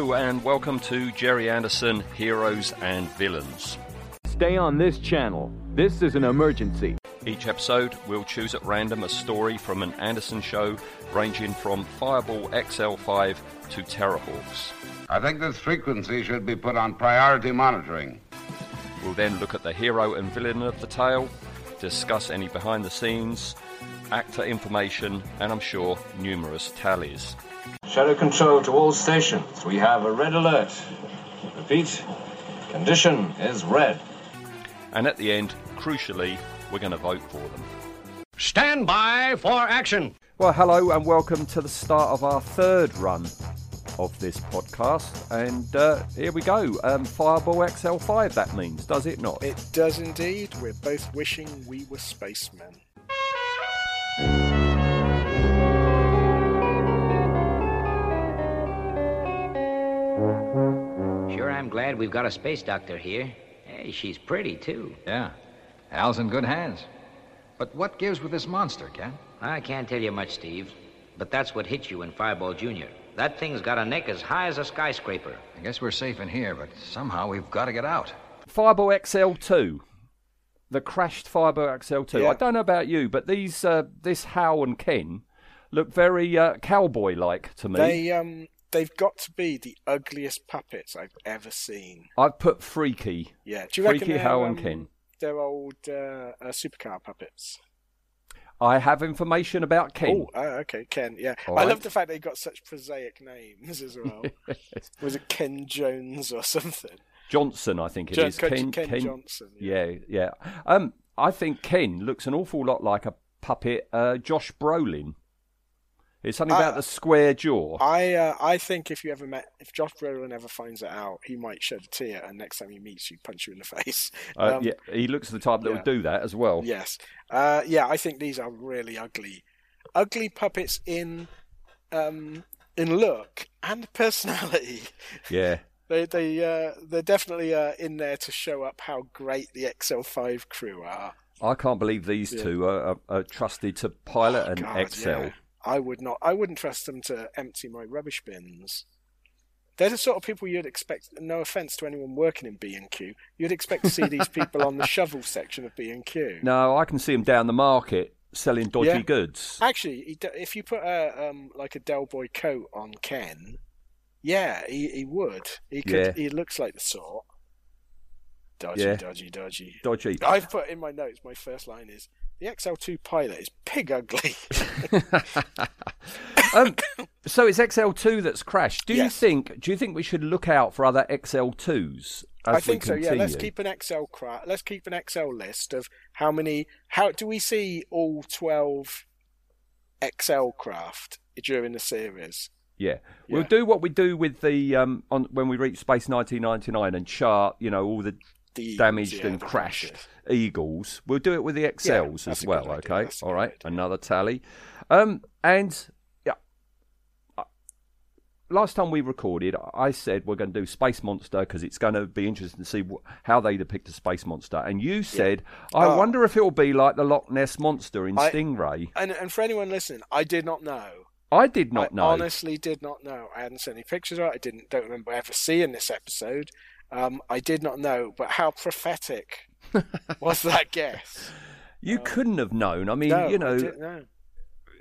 Hello and welcome to Gerry Anderson Heroes and Villains. Stay on this channel. This is an emergency. Each episode, we'll choose at random a story from an Anderson show ranging from Fireball XL5 to Terrahawks. I think this frequency should be put on priority monitoring. We'll then look at the hero and villain of the tale, discuss any behind the scenes, actor information, and I'm sure numerous tallies. Shadow control to all stations. We have a red alert. Repeat, condition is red. And at the end, crucially, we're going to vote for them. Stand by for action. Well, hello and welcome to the start of our third run of this podcast. And uh, here we go. Um, Fireball XL5, that means, does it not? It does indeed. We're both wishing we were spacemen. Glad we've got a space doctor here. Hey, she's pretty, too. Yeah. Al's in good hands. But what gives with this monster, Ken? I can't tell you much, Steve, but that's what hit you in Fireball Jr. That thing's got a neck as high as a skyscraper. I guess we're safe in here, but somehow we've got to get out. Fireball XL2. The crashed Fireball XL2. Yeah. I don't know about you, but these, uh, this Hal and Ken look very uh, cowboy-like to me. They um they've got to be the ugliest puppets I've ever seen. I've put freaky. Yeah, do you reckon Freaky they're, Hal and um, Ken. They're old uh, uh, supercar puppets. I have information about Ken. Oh, uh, okay, Ken. Yeah, All I right. love the fact they've got such prosaic names as well. Was it Ken Jones or something? Johnson, I think it Jo- is. Ken- Ken Johnson, Yeah, yeah. Um, I think Ken looks an awful lot like a puppet, uh, Josh Brolin. It's something about Uh, the square jaw. I uh, I think if you ever met, if Josh Brolin ever finds it out, he might shed a tear, and next time he meets you, punch you in the face. Uh, Um, yeah, he looks the type that yeah. would do that as well. Yes. Uh, yeah, I think these are really ugly, ugly puppets in um, in look and personality. Yeah. They they uh, they're definitely uh, in there to show up how great the XL5 crew are. I can't believe these Yeah. two are, are, are trusted to pilot an God, XL. I would not. I wouldn't trust them to empty my rubbish bins. They're the sort of people you'd expect. No offense to anyone working in B and Q, you'd expect to see these people on the shovel section of B and Q. No, I can see them down the market selling dodgy Yeah. goods. Actually, if you put a um, like a Del Boy coat on Ken, yeah, he, he would. He could. Yeah. He looks like the sort. Dodgy, Yeah. dodgy, dodgy. Dodgy. I've put in my notes. My first line is the XL2 pilot is pig ugly. um, so it's XL2 that's crashed. Do you think? Do you think we should look out for other XL2s? As I think so. Yeah, let's keep an XL cra- Let's keep an Excel list of how many. How do we see all twelve XL craft during the series? Yeah, we'll do what we do with the um on when we reach space 1999 and chart, you know, all the The damaged yeah, and crashed crashes. Eagles. We'll do it with the XLs that's as well. Okay, all right, idea. another tally. Um, and yeah, uh, last time we recorded, I said we're going to do Space Monster because it's going to be interesting to see wh- how they depict a space monster. And you said, I Oh. wonder if it'll be like the Loch Ness monster in I- Stingray. And and for anyone listening, I did not know. I did not I know. honestly did not know. I hadn't seen any pictures of it. I didn't don't remember ever seeing this episode. Um, I did not know, but how prophetic was that guess? you couldn't have known. I mean, no, you know, I know.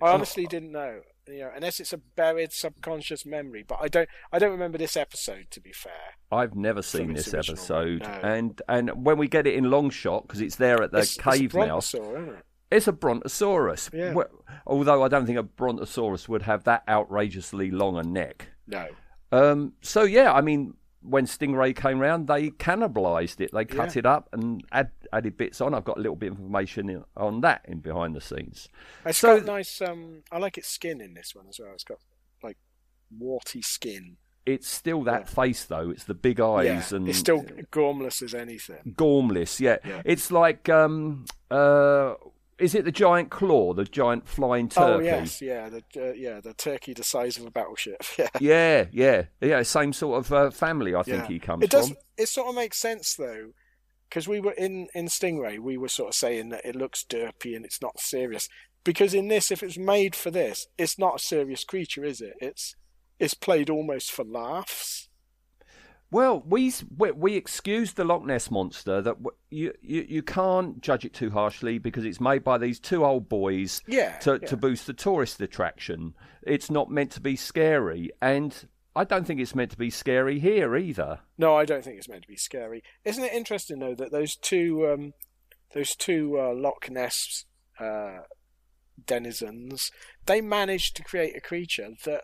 I honestly didn't know. You know, unless it's a buried subconscious memory, but I don't. I don't remember this episode. To be fair, I've never seen this original, episode, no. and and when we get it in long shot because it's there at the it's, cave it's a mouth, isn't it? it's a brontosaurus. Yeah. Wh- Although I don't think a brontosaurus would have that outrageously long a neck. No. Um, so yeah, I mean, when Stingray came round, they cannibalised it. They cut Yeah. it up and add, added bits on. I've got a little bit of information in, on that in behind the scenes. It's So- got nice. Um, I like its skin in this one as well. It's got like warty skin. It's still that Yeah. face though. It's the big eyes yeah, and it's still gormless as anything. gormless. Yeah. Yeah. it's like um uh. Is it the giant claw, the giant flying turkey? Oh yes, yeah, the uh, yeah the turkey the size of a battleship. Yeah, Yeah, yeah, yeah. Same sort of uh, family, I think yeah. he comes It does. from. It sort of makes sense though, because we were in in Stingray, we were sort of saying that it looks derpy and it's not serious. Because in this, if it's made for this, it's not a serious creature, is it? It's it's played almost for laughs. Well, we we, we excused the Loch Ness monster that w- you, you you can't judge it too harshly because it's made by these two old boys Yeah, to yeah. to boost the tourist attraction. It's not meant to be scary, and I don't think it's meant to be scary here either. No, I don't think it's meant to be scary. Isn't it interesting though that those two um, those two uh, Loch Ness uh, denizens they managed to create a creature that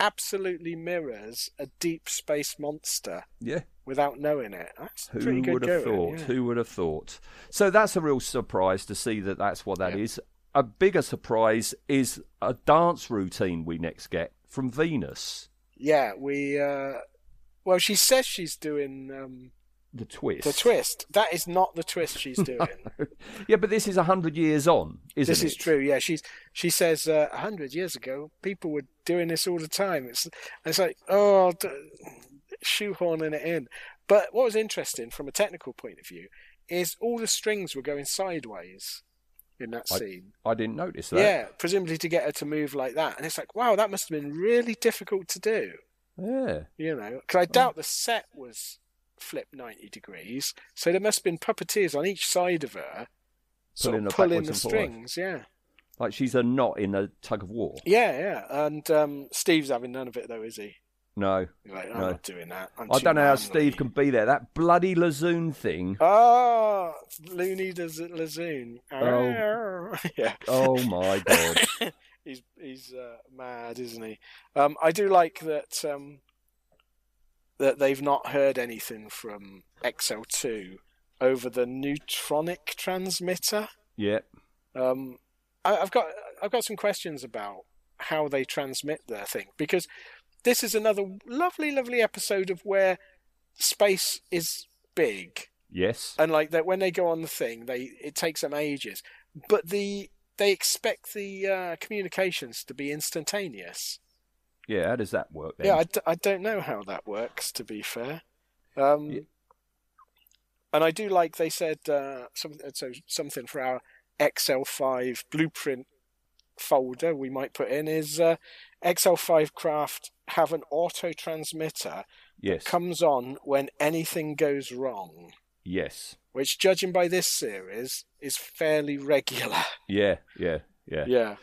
absolutely mirrors a deep space monster Yeah. without knowing it. That's Who would have going, thought? yeah. Who would have thought? So that's a real surprise to see that that's what that is. Yeah. A bigger surprise is a dance routine we next get from Venus. Yeah, we. Uh, well, she says she's doing um, The twist. the twist. That is not the twist she's doing. yeah, but this is a hundred years on, isn't it? this is true. Yeah, she's she says uh, a hundred years ago people were doing this all the time. It's it's like oh, d- shoehorning it in. But what was interesting from a technical point of view is all the strings were going sideways in that I- scene. I didn't notice that. Yeah, presumably to get her to move like that, and it's like wow, that must have been really difficult to do. Yeah. You know, because I doubt the set was flipped ninety degrees, so there must have been puppeteers on each side of her, Pulling of pulling the strings. Yeah. Like she's a knot in a tug of war. Yeah, yeah. And um, Steve's having none of it though, is he? No. Like, I'm No. not doing that. I'm I don't know how. Steve can be there. That bloody Lazoon thing. Oh, Zoonie does it, Lazoon. Oh. yeah. Oh my god. he's he's uh, mad, isn't he? Um, I do like that um, that they've not heard anything from XL2 over the neutronic transmitter. yeah. Um, I, I've got I've got some questions about how they transmit their thing because this is another lovely, lovely episode of where space is big Yes. and like that when they go on the thing, they it takes them ages, but the they expect the uh, communications to be instantaneous. Yeah. How does that work then? Yeah, I, d- I don't know how that works. To be fair, um, Yeah. and I do like they said uh, some, so something for our XL5 blueprint folder we might put in is uh, XL5 craft have an auto transmitter yes. comes on when anything goes wrong, yes. which judging by this series is fairly regular. Yeah. Yeah. Yeah. Yeah,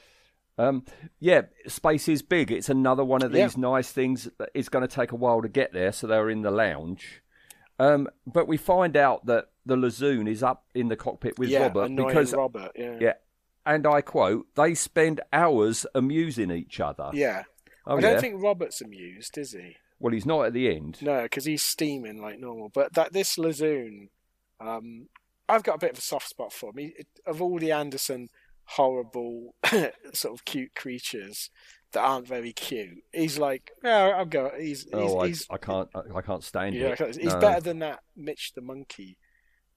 Um, yeah, space is big. It's another one of Yeah. these nice things. that It's going to take a while to get there, so they're in the lounge. Um, but we find out that the Lazoon is up in the cockpit with yeah, Robert because, Robert. Yeah, yeah, and I quote, they spend hours amusing each other. yeah. Oh, I don't yeah? think Robert's amused, is he? Well, he's not at the end. No, because he's steaming like normal. But that this Lazoon, um, I've got a bit of a soft spot for him. He, of all the Anderson horrible sort of cute creatures that aren't very cute, he's like, yeah, I'll go. He's he's, oh, I, he's I can't. I, I can't stand yeah, it. he's No. better than that Mitch the monkey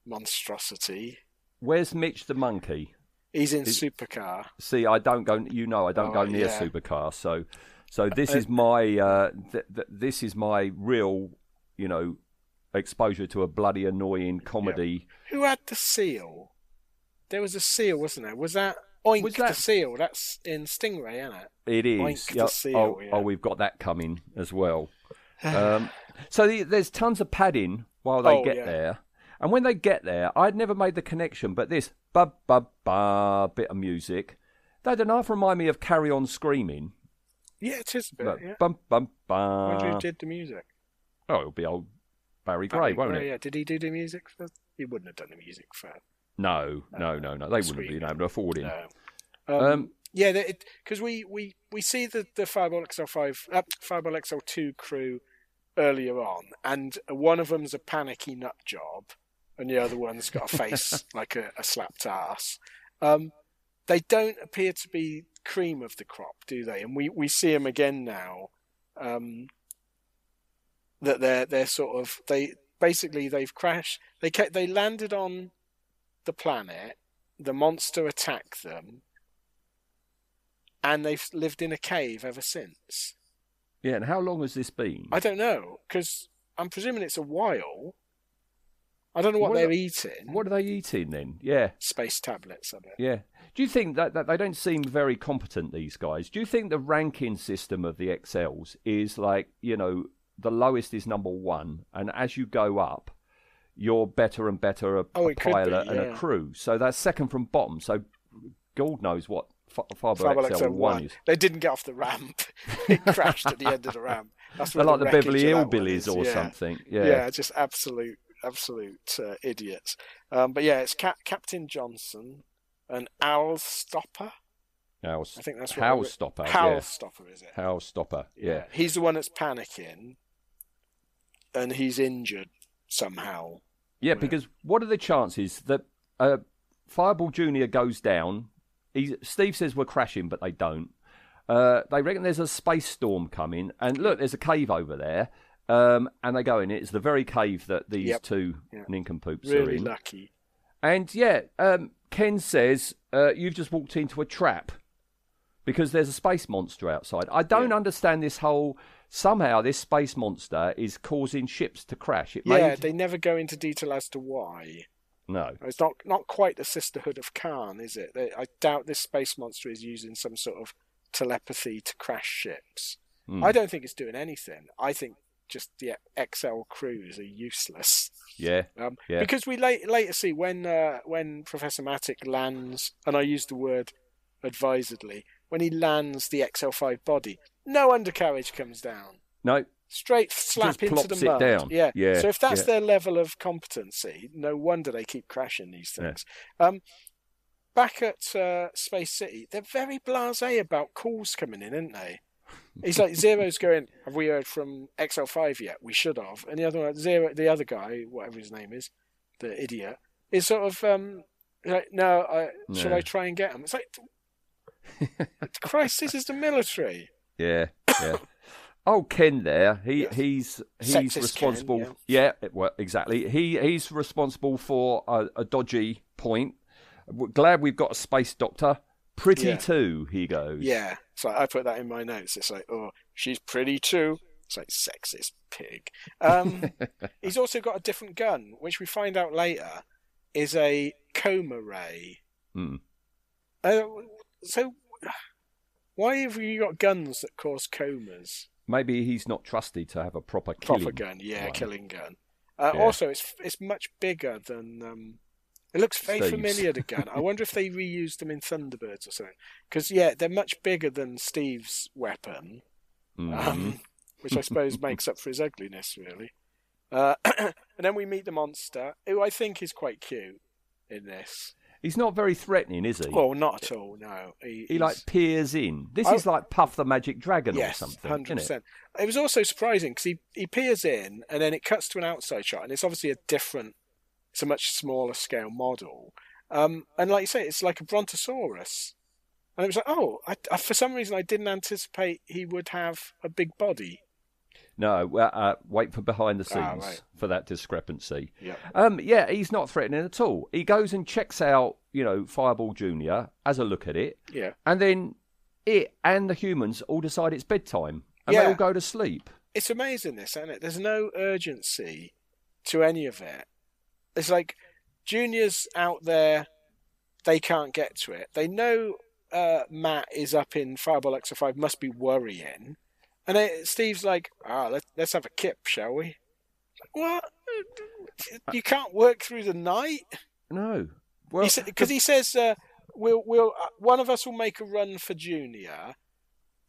monstrosity. Where's Mitch the monkey? He's in Is- Supercar. See, I don't go. You know, I don't Oh, go near yeah. supercars. So, so this is my. Uh, th- th- this is my real, you know, exposure to a bloody annoying comedy. Who had the seal? There was a seal, wasn't there? Was that Oink Was that- the seal? That's in Stingray, isn't it? It is. Oink the seal, oh, yeah. oh, we've got that coming as well. Um, so the, there's tons of padding while they Oh, get yeah. there, and when they get there, I'd never made the connection, but this ba ba ba bit of music, that did half remind me of Carry On Screaming. Yeah, it is a bit. Like, yeah. bum bum I who did the music. Oh, it'll be old Barry Gray, Barry won't Gray, it? Yeah, did he do the music for? He wouldn't have done the music for. No, no, no, no. They wouldn't have been able to afford him. No. Um, Um, yeah, because we, we, we see the the Fireball XL5, uh, Fireball XL2 crew earlier on, and one of them's a panicky nut job, and the other one's got a face like a, a slapped ass. Um, they don't appear to be cream of the crop, do they? And we, we see them again now. Um, that they're they're sort of they basically they've crashed. They kept, they landed on the planet. The monster attacked them, and they've lived in a cave ever since. yeah, and how long has this been? I don't know because I'm presuming it's a while. I don't know what, What they're eating. What are they eating then? Yeah. Space tablets, I bet. Yeah. Do you think that, that they don't seem very competent, these guys? Do you think the ranking system of the XLs is like, you know, the lowest is number one, and as you go up, you're better and better a, Oh, a could be, pilot and a crew. So that's second from bottom. So God knows what F- Fable XL1 XL1. is. They didn't get off the ramp. it crashed at the end of the ramp. That's They're like the wreckage Beverly one Hillbillies or Yeah. something. Yeah. Yeah. just absolute, absolute uh, idiots. Um, but yeah, it's Cap- Captain Johnson and Owl Stopper. I think that's what Stopper. Howl yeah. Stopper, is it? House Stopper. Yeah. He's the one that's panicking, and he's injured somehow. Yeah, because what are the chances that uh, Fireball Junior goes down? He, Steve says we're crashing, but they don't. Uh, they reckon there's a space storm coming, and look, there's a cave over there, um, and they go in it. It's the very cave that these Yep. two Yeah. nincompoops are in. Really lucky. And yeah, um, Ken says uh, you've just walked into a trap because there's a space monster outside. I don't understand this whole. Somehow, this space monster is causing ships to crash. It Yeah, made they never go into detail as to why. no. It's not not quite the Sisterhood of Khan, is it? They, I doubt this space monster is using some sort of telepathy to crash ships. Hmm. I don't think it's doing anything. I think just the XL crews are useless. Yeah, Um, yeah. Because we late, later see when uh, when Professor Matic lands, and I use the word advisedly, when he lands the XL5 body, no undercarriage comes down. no, Straight slap into the mud. down. Yeah. Yeah, So if that's yeah. their level of competency, no wonder they keep crashing these things. Um, back at uh, Space City, they're very blasé about calls coming in, aren't they? He's like Zero's going. Have we heard from XL5 yet? We should have. And the other one, Zero, the other guy, whatever his name is, the idiot, is sort of um, like, no, I, should I try and get him? It's like, Christ, this is the military. Yeah, yeah. Oh, Ken there. He Yes. he's he's Sexist Ken, responsible. yeah. well, exactly. He he's responsible for a, a dodgy point. We're glad we've got a space doctor. Pretty Yeah. too, he goes. Yeah. So I put that in my notes. It's like, oh, she's pretty too. It's like sexist pig. Um, he's also got a different gun, which we find out later is a coma ray. Hmm. Uh, so why have you got guns that cause comas? Maybe he's not trusted to have a proper killing Proper gun, yeah, one. killing gun. Uh, Yeah. Also, it's it's much bigger than. Um, it looks very Steve's. familiar. The gun. I wonder if they reused them in Thunderbirds or something. Because yeah, they're much bigger than Steve's weapon. Mhm. um, which I suppose makes up for his ugliness, really. Uh, and then we meet the monster, who I think is quite cute in this. He's not very threatening, is he? Well, not at all. No, he, he like peers in. This I- is like Puff the Magic Dragon yes, or something. hundred isn't it? percent. It was also surprising because he he peers in, and then it cuts to an outside shot, and it's obviously a different, it's a much smaller scale model. Um, and like you say, it's like a brontosaurus. And it was like, oh, I, I, for some reason, I didn't anticipate he would have a big body. No, well, uh, wait for behind the scenes Ah, right. for that discrepancy. Yeah. Um, yeah, he's not threatening at all. He goes and checks out, you know, Fireball Junior, has a look at it, Yeah. and then it and the humans all decide it's bedtime, and Yeah. they all go to sleep. it's amazing this, isn't it? There's no urgency to any of it. It's like juniors out there, they can't get to it. They know uh, Matt is up in Fireball X5 must be worrying. And then Steve's like, ah, let, let's have a kip, shall we? What? You can't work through the night? No, well, Because he, says, uh, we'll, we'll, uh, one of us will make a run for Junior,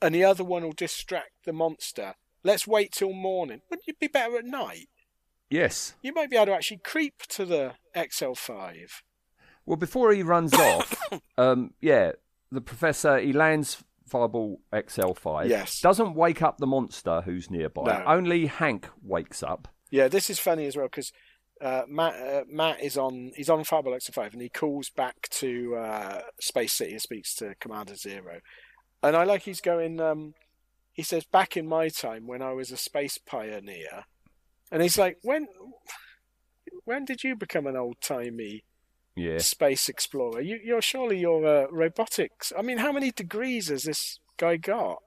and the other one will distract the monster. Let's wait till morning. Wouldn't it be better at night? yes. You might be able to actually creep to the XL5. Well, before he runs off, um, yeah, the professor he lands Fireball XL5. Yes. Doesn't wake up the monster who's nearby. No. Only Hank wakes up. Yeah, this is funny as well because uh, Matt uh, Matt is on he's on Fireball XL5 and he calls back to uh, Space City and speaks to Commander Zero, and I like he's going. Um, he says, "Back in my time when I was a space pioneer," and he's like, "When when did you become an old timey Yeah. space explorer? You, you're surely you're uh, robotics. I mean, how many degrees has this guy got?"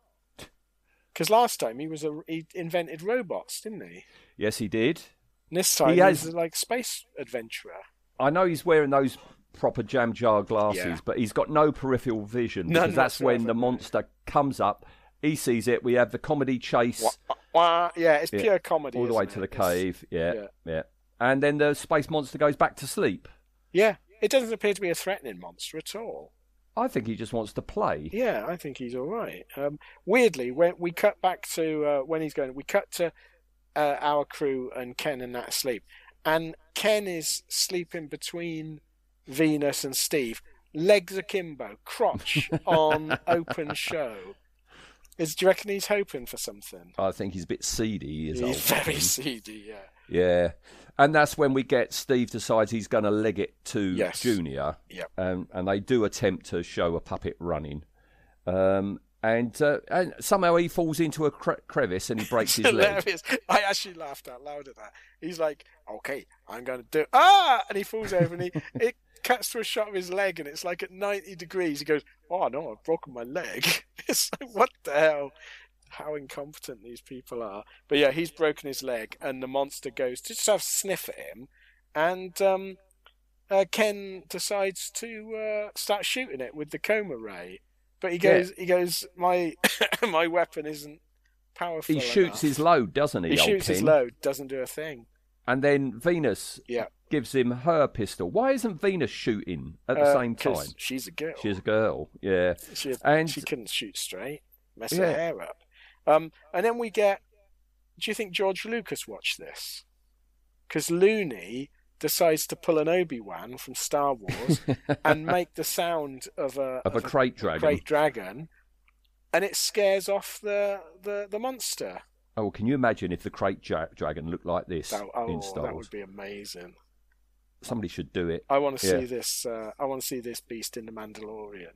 Because last time he was a he invented robots, didn't he? Yes, he did. And this time He has- he's like space adventurer. I know he's wearing those proper jam jar glasses, Yeah. but he's got no peripheral vision None because that's when the monster comes up. He sees it. We have the comedy chase Wah, wah. Yeah, it's Yeah. pure comedy. all the way isn't to it? the cave. Yeah, yeah. yeah, And then the space monster goes back to sleep. Yeah, it doesn't appear to be a threatening monster at all. I think he just wants to play. Yeah, I think he's all right. Um, weirdly, when we cut back to uh, when he's going, we cut to uh, our crew and Ken and Nat asleep, and Ken is sleeping between Venus and Steve, legs akimbo, crotch on open show. Is do you reckon he's hoping for something? I think he's a bit seedy. He old He's very seedy, yeah. Yeah. And that's when we get Steve decides he's going to leg it to Yes. Junior. Yep. Um, and they do attempt to show a puppet running. Um, and, uh, and somehow he falls into a cre- crevice and he breaks his leg. I actually laughed out loud at that. He's like, "Okay, I'm going to do ah," and he falls over and he it cuts to a shot of his leg and it's like at 90 degrees. He goes, "Oh no, I've broken my leg." It's like, what the hell? How incompetent these people are. But yeah, he's broken his leg, and the monster goes to just have a sniff at him, and um, uh, Ken decides to uh, start shooting it with the coma ray. But he Yeah. goes, he goes, my my weapon isn't powerful. He shoots enough." his load, doesn't he? He shoots his load, doesn't do a thing. And then Venus Yeah. gives him her pistol. Why isn't Venus shooting at the Uh, same time? She's a girl. She's a girl, yeah. She, and- she couldn't shoot straight. Mess Yeah. her hair up. Um, and then we get. Do you think George Lucas watched this? Because Zoonie decides to pull an Obi Wan from Star Wars and make the sound of a Of a krayt dragon. krayt dragon, and it scares off the the, the monster. Oh, can you imagine if the krayt ja- dragon looked like this That, oh, in Star Wars? that would be amazing. Somebody should do it. I want to Yeah. see this. Uh, I want to see this beast in the Mandalorian.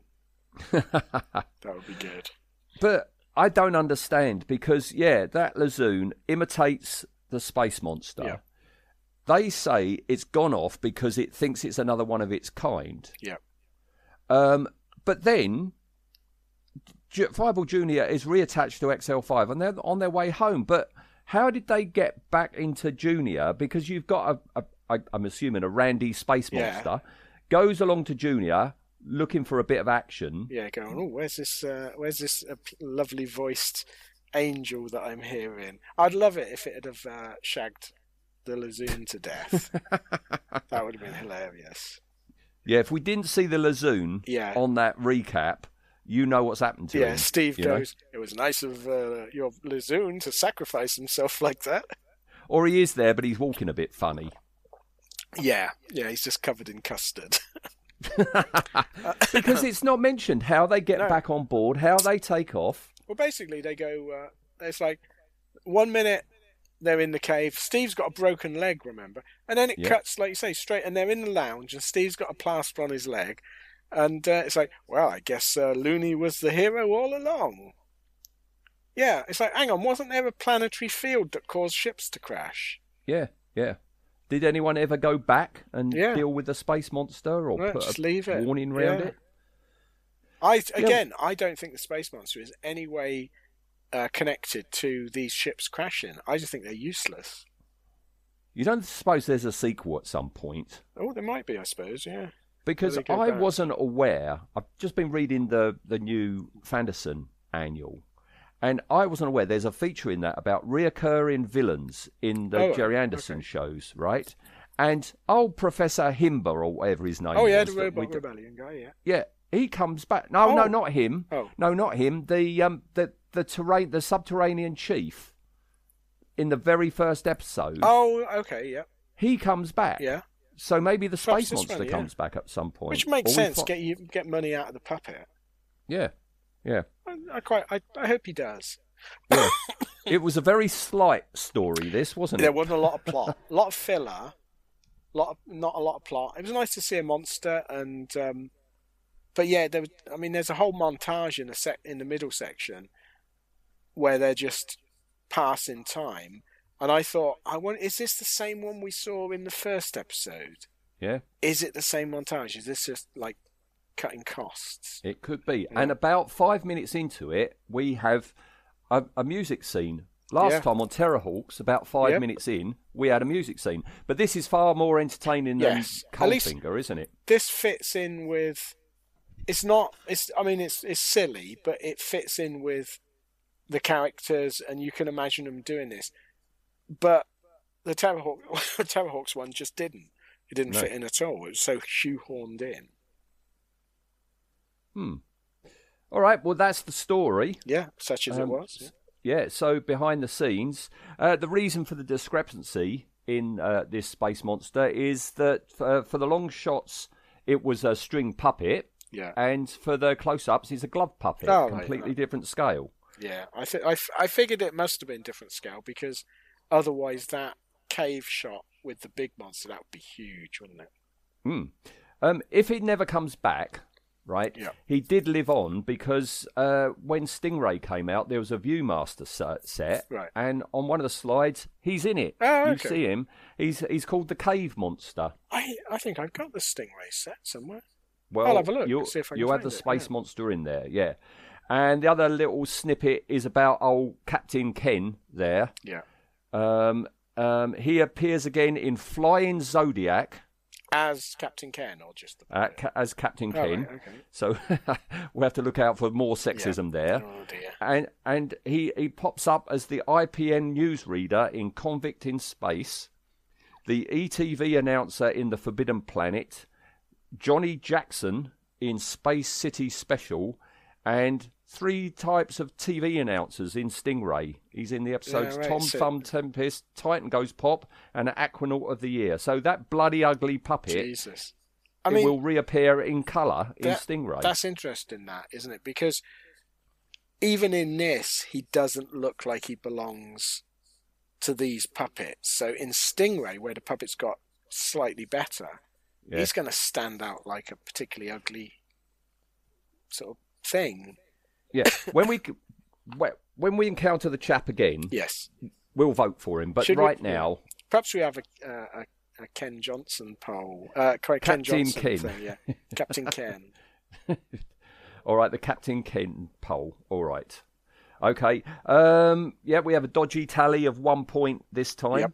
That would be good. But I don't understand because yeah, that Lazoon imitates the space monster. Yeah. They say it's gone off because it thinks it's another one of its kind. Yeah. Um, but then J- Fireball Junior is reattached to XL5 and they're on their way home. But how did they get back into Junior? Because you've got a, a I, I'm assuming a Randy space Yeah. monster goes along to Junior looking for a bit of action. Yeah, going. Oh, where's this? Uh, where's this uh, lovely voiced angel that I'm hearing? I'd love it if it had have uh, shagged the Lazoon to death. that would have been hilarious. Yeah, if we didn't see the Lazoon Yeah. on that recap, you know what's happened to Yeah, him. Yeah, Steve you know? It was nice of uh, your Lazoon to sacrifice himself like that. Or he is there, but he's walking a bit funny. Yeah, yeah, he's just covered in custard. Because it's not mentioned how they get No. back on board, how they take off. Well, basically, they go. Uh, it's like one minute they're in the cave. Steve's got a broken leg, remember? And then it Yeah. cuts, like you say, straight, and they're in the lounge, and Steve's got a plaster on his leg. And uh, it's like, well, I guess uh, Zoonie was the hero all along. Yeah, it's like, hang on, wasn't there a planetary field that caused ships to crash? Yeah, yeah. Did anyone ever go back and Yeah. deal with the space monster or No, put a leave it. warning round Yeah. it? I again, I don't think the space monster is any way uh, connected to these ships crashing. I just think they're useless. You don't suppose there's a sequel at some point? Oh, there might be, I suppose. Yeah. Because I back. wasn't aware. I've just been reading the, the new Fanderson annual, and I wasn't aware there's a feature in that about reoccurring villains in the Oh, Gerry Anderson okay. shows, right? And old Professor Himber, or whatever his name Oh yeah, was, the Robot Rebellion guy. Yeah. Yeah, he comes back. No, no, Oh. not him. Oh. No, not him. The um, the the terrain, the subterranean chief, in the very first episode, Oh, okay, yeah, he comes back. yeah. So maybe the space this monster one, yeah. comes back at some point, Which makes sense. fi- Get you get money out of the puppet. Yeah, yeah, I, I quite. I, I hope he does. yeah. it was a very slight story. This wasn't There it? wasn't a lot of plot, a lot of filler, lot of, not a lot of plot. It was nice to see a monster, and um, but yeah, there. Was, I mean, there's a whole montage in the sec in the middle section where they're just passing time, and I thought, I want. Is this the same one we saw in the first episode? Yeah, Is it the same montage? Is this just like cutting costs? it could be. And about five minutes into it, we have a, a music scene Last Yeah. time on Terrahawks, about five Yep. minutes in, we had a music scene. But this is far more entertaining Yes. than Coldfinger, isn't it? This fits in with. It's not. It's. I mean, it's it's silly, but it fits in with the characters, and you can imagine them doing this. But the Terrahawk, the Terrahawks one just didn't. It didn't No. fit in at all. It was so shoehorned in. Hmm. All right, well, that's the story. Yeah, such as it Um, was. yeah. Yeah, so behind the scenes, uh, the reason for the discrepancy in uh, this space monster is that uh, for the long shots, it was a string puppet, Yeah. and for the close-ups, it's a glove puppet, Oh, completely right. different scale. Yeah, I, th- I, f- I figured it must have been different scale because otherwise that cave shot with the big monster that would be huge, wouldn't it? Hmm. Um, if he never comes back, right? Yeah. He did live on because uh, when Stingray came out, there was a ViewMaster se- set, Right. and on one of the slides, he's in it. Oh, You okay. see him. He's he's called the Cave Monster. I I think I've got the Stingray set somewhere. Well, I'll have a look, You, see if I can you have the it, space yeah. monster in there, yeah. And the other little snippet is about old Captain Ken there. Yeah. Um, um, he appears again in Flying Zodiac As Captain Ken or just the uh, ca- as Captain Oh, Ken. right, okay. So we have to look out for more sexism there. Oh dear. And and he, he pops up as the IPN newsreader in Convict in Space, the ETV announcer in The Forbidden Planet, Johnny Jackson in Space City Special, and three types of TV announcers in Stingray. He's in the episodes Yeah, right, Tom so- Thumb Tempest, Titan Goes Pop, and Aquanaut of the Year. So that bloody ugly puppet Jesus. I it mean, will reappear in colour in that- Stingray. That's interesting, that isn't it? Because even in this, he doesn't look like he belongs to these puppets. So in Stingray, where the puppets got slightly better, Yeah. he's going to stand out like a particularly ugly sort of thing. Yeah, when we when- when we encounter the chap again, Yes. we'll vote for him. But Should we- right now, Perhaps we have a, uh, a, Ken Johnson poll. Uh, Ken Captain Johnson Ken. thing, yeah. Captain Ken. all right, the Captain Ken poll. All right, okay. Um, yeah, we have a dodgy tally of one point this time. Yep.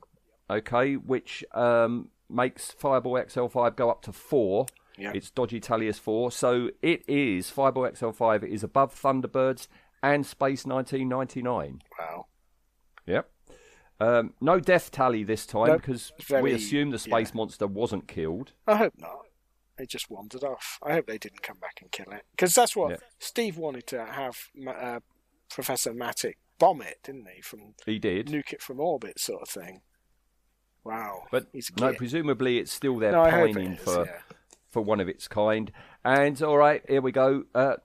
Okay, which um, makes Fireball XL5 go up to four. Yep. Its dodgy tally is four, so it is Fireball XL5 is above Thunderbirds and Space 1999. Wow. Yep. Um, no death tally this time Nope. because Very- we assume the space yeah. monster wasn't killed. I hope not. They just wandered off. I hope they didn't come back and kill it. Because that's what Yeah. Steve wanted to have uh, Professor Matic bomb it, didn't he? From He did. nuke it from orbit, sort of thing. Wow. But He's no, presumably it's still there No, it pining is, for yeah. For one of its kind. And all right, here we go. Uh,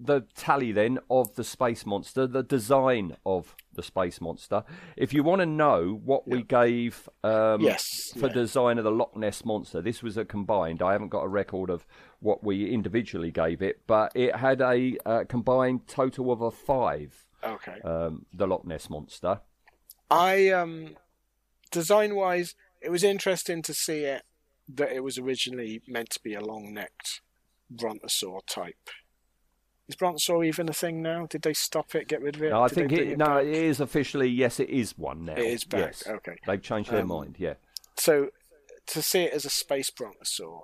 the tally then of the space monster, the design of the space monster. If you want to know what we gave um, Yes, for yeah. design of the Loch Ness monster, this was a combined. I haven't got a record of what we individually gave it, but it had a uh, combined total of a five. Okay. Um, the Loch Ness monster. I um, design wise, it was interesting to see it that it was originally meant to be a long necked brontosaur type. Is brontosaur even a thing now? Did they stop it? Get rid of it? No, I Did think bring it, no, back? it is officially yes, it is one now. It is back, Yes. okay. they've changed their Um, mind. Yeah, So to see it as a space brontosaur,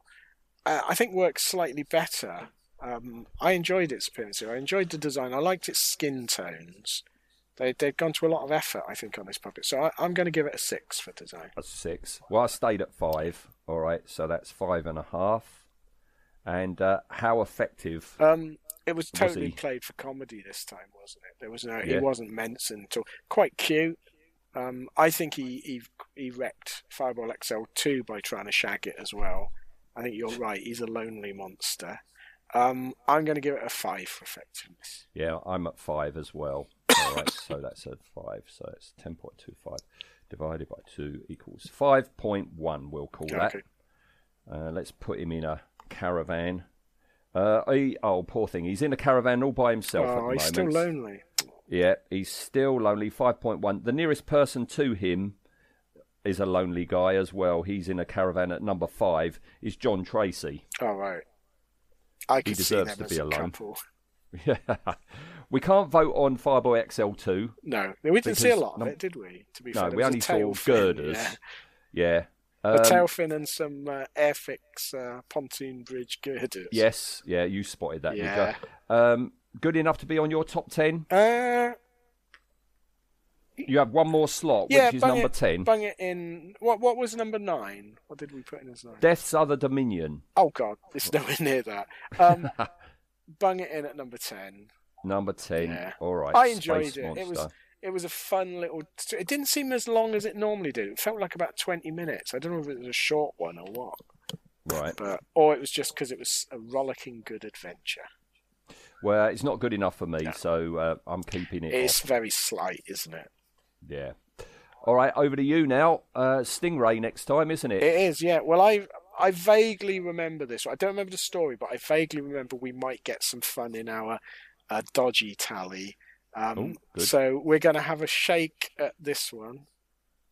uh, I think works slightly better. Um, I enjoyed its appearance here. I enjoyed the design. I liked its skin tones. They they'd gone to a lot of effort, I think, on this puppet. So I, I'm going to give it a six for design. that's six. Well, I stayed at five. All right, so that's five and a half. And uh, how effective? Um, it was Was totally he? played for comedy this time, wasn't it? There was no. Yeah. He wasn't menacing at all. Quite cute. Um, I think he, he he wrecked Fireball XL two by trying to shag it as well. I think you're right. He's a lonely monster. Um, I'm going to give it a five for effectiveness. Yeah, I'm at five as well. Right, so that's a five. So it's ten point two five divided by two equals five point one. We'll call that. Okay. Uh, let's put him in a caravan. Uh, he, oh, poor thing. He's in a caravan all by himself at Oh, he's still lonely. Yeah, he's still lonely. Five point one. The nearest person to him is a lonely guy as well. He's in a caravan at number five. Is John Tracy. All right. I see deserves to be a alone. Yeah. We can't vote on Fireball XL2. No, we didn't see a lot of num- it, did we? To be No, fair, we only saw fin, girders. Yeah. Yeah. a Um, tail fin and some uh, Airfix uh, pontoon bridge girders. Yes, yeah, you spotted that, Yeah. Um, good enough to be on your top 10? Uh, You have one more slot, yeah, which is number it, 10. Bung it in. What What was number nine? What did we put in as nine? Death's Other Dominion, oh God, it's nowhere near that. Um, bung it in at number ten. Number 10. Yeah. All right. I enjoyed Space it. It was it was a fun little. It didn't seem as long as it normally did. It felt like about twenty minutes. I don't know if it was a short one or what, Right. but or it was just because it was a rollicking good adventure. Well, it's not good enough for me, so uh, I'm keeping it It's off. very slight, isn't it? Yeah. All right, over to you now. Uh, Stingray next time, isn't it? It is, yeah. Well, I I vaguely remember this. I don't remember the story, but I vaguely remember we might get some fun in our uh, dodgy tally. Um, Oh, good. so we're going to have a shake at this one.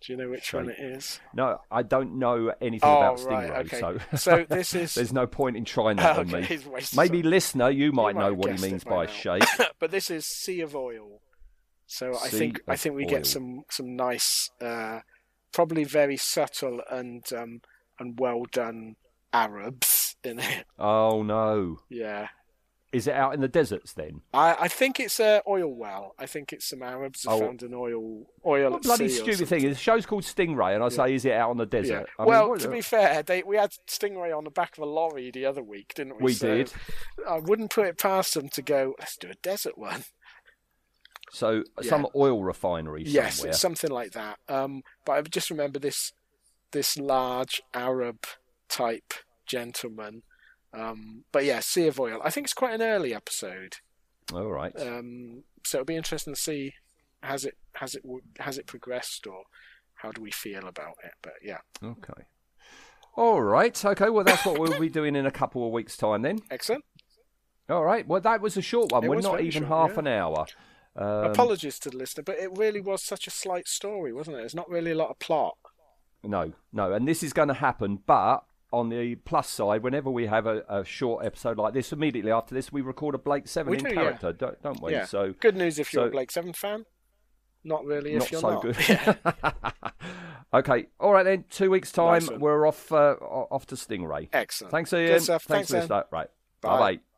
Do you know which one it is? No, I don't know anything Oh, about right, Stingray, okay. so So this is- there's no point in trying that on me. Maybe some- listener, you might know what he means by by shake. but this is Sea of Oil. So I think I think we Oil. get some some nice, uh, probably very subtle and um, and well done Arabs in it. Oh no, Yeah. Is it out in the deserts then? I, I think it's an oil well. I think it's some Arabs have Oh. found an oil oil What at bloody stupid thing the show's called Stingray, and I say, is it out on the desert? Mean, well, what- to be fair, they, we had Stingray on the back of a lorry the other week, didn't we? We So did. I wouldn't put it past them to go. Let's do a desert one. so Yeah. some oil refinery Yes, somewhere. it's something like that. Um, but I just remember this this large Arab type gentleman. Um, but yeah, Sea of Oil. I think it's quite an early episode. All right. Um, so it'll be interesting to see has it has it has it progressed or how do we feel about it. But yeah, Okay. All right. Okay. Well, that's what we'll be doing in a couple of weeks' time then. excellent. All right. Well, that was a short one. It We're not even short, half yeah. an hour. Um, Apologies to the listener, but it really was such a slight story, wasn't it? There's not really a lot of plot. No, no. And this is going to happen, but on the plus side, whenever we have a, a short episode like this, immediately after this, we record a Blake Seven We in do, yeah. character, don't, don't we? yeah. So good news if you're so- a Blake Seven fan. Not really if not you're so not. good. Yeah. okay. All right then. Two weeks time, Nice we're off uh, off to Stingray. Excellent. Thanks, Ian. stuff. Thanks, Thanks, listener. Right. Bye. Bye bye.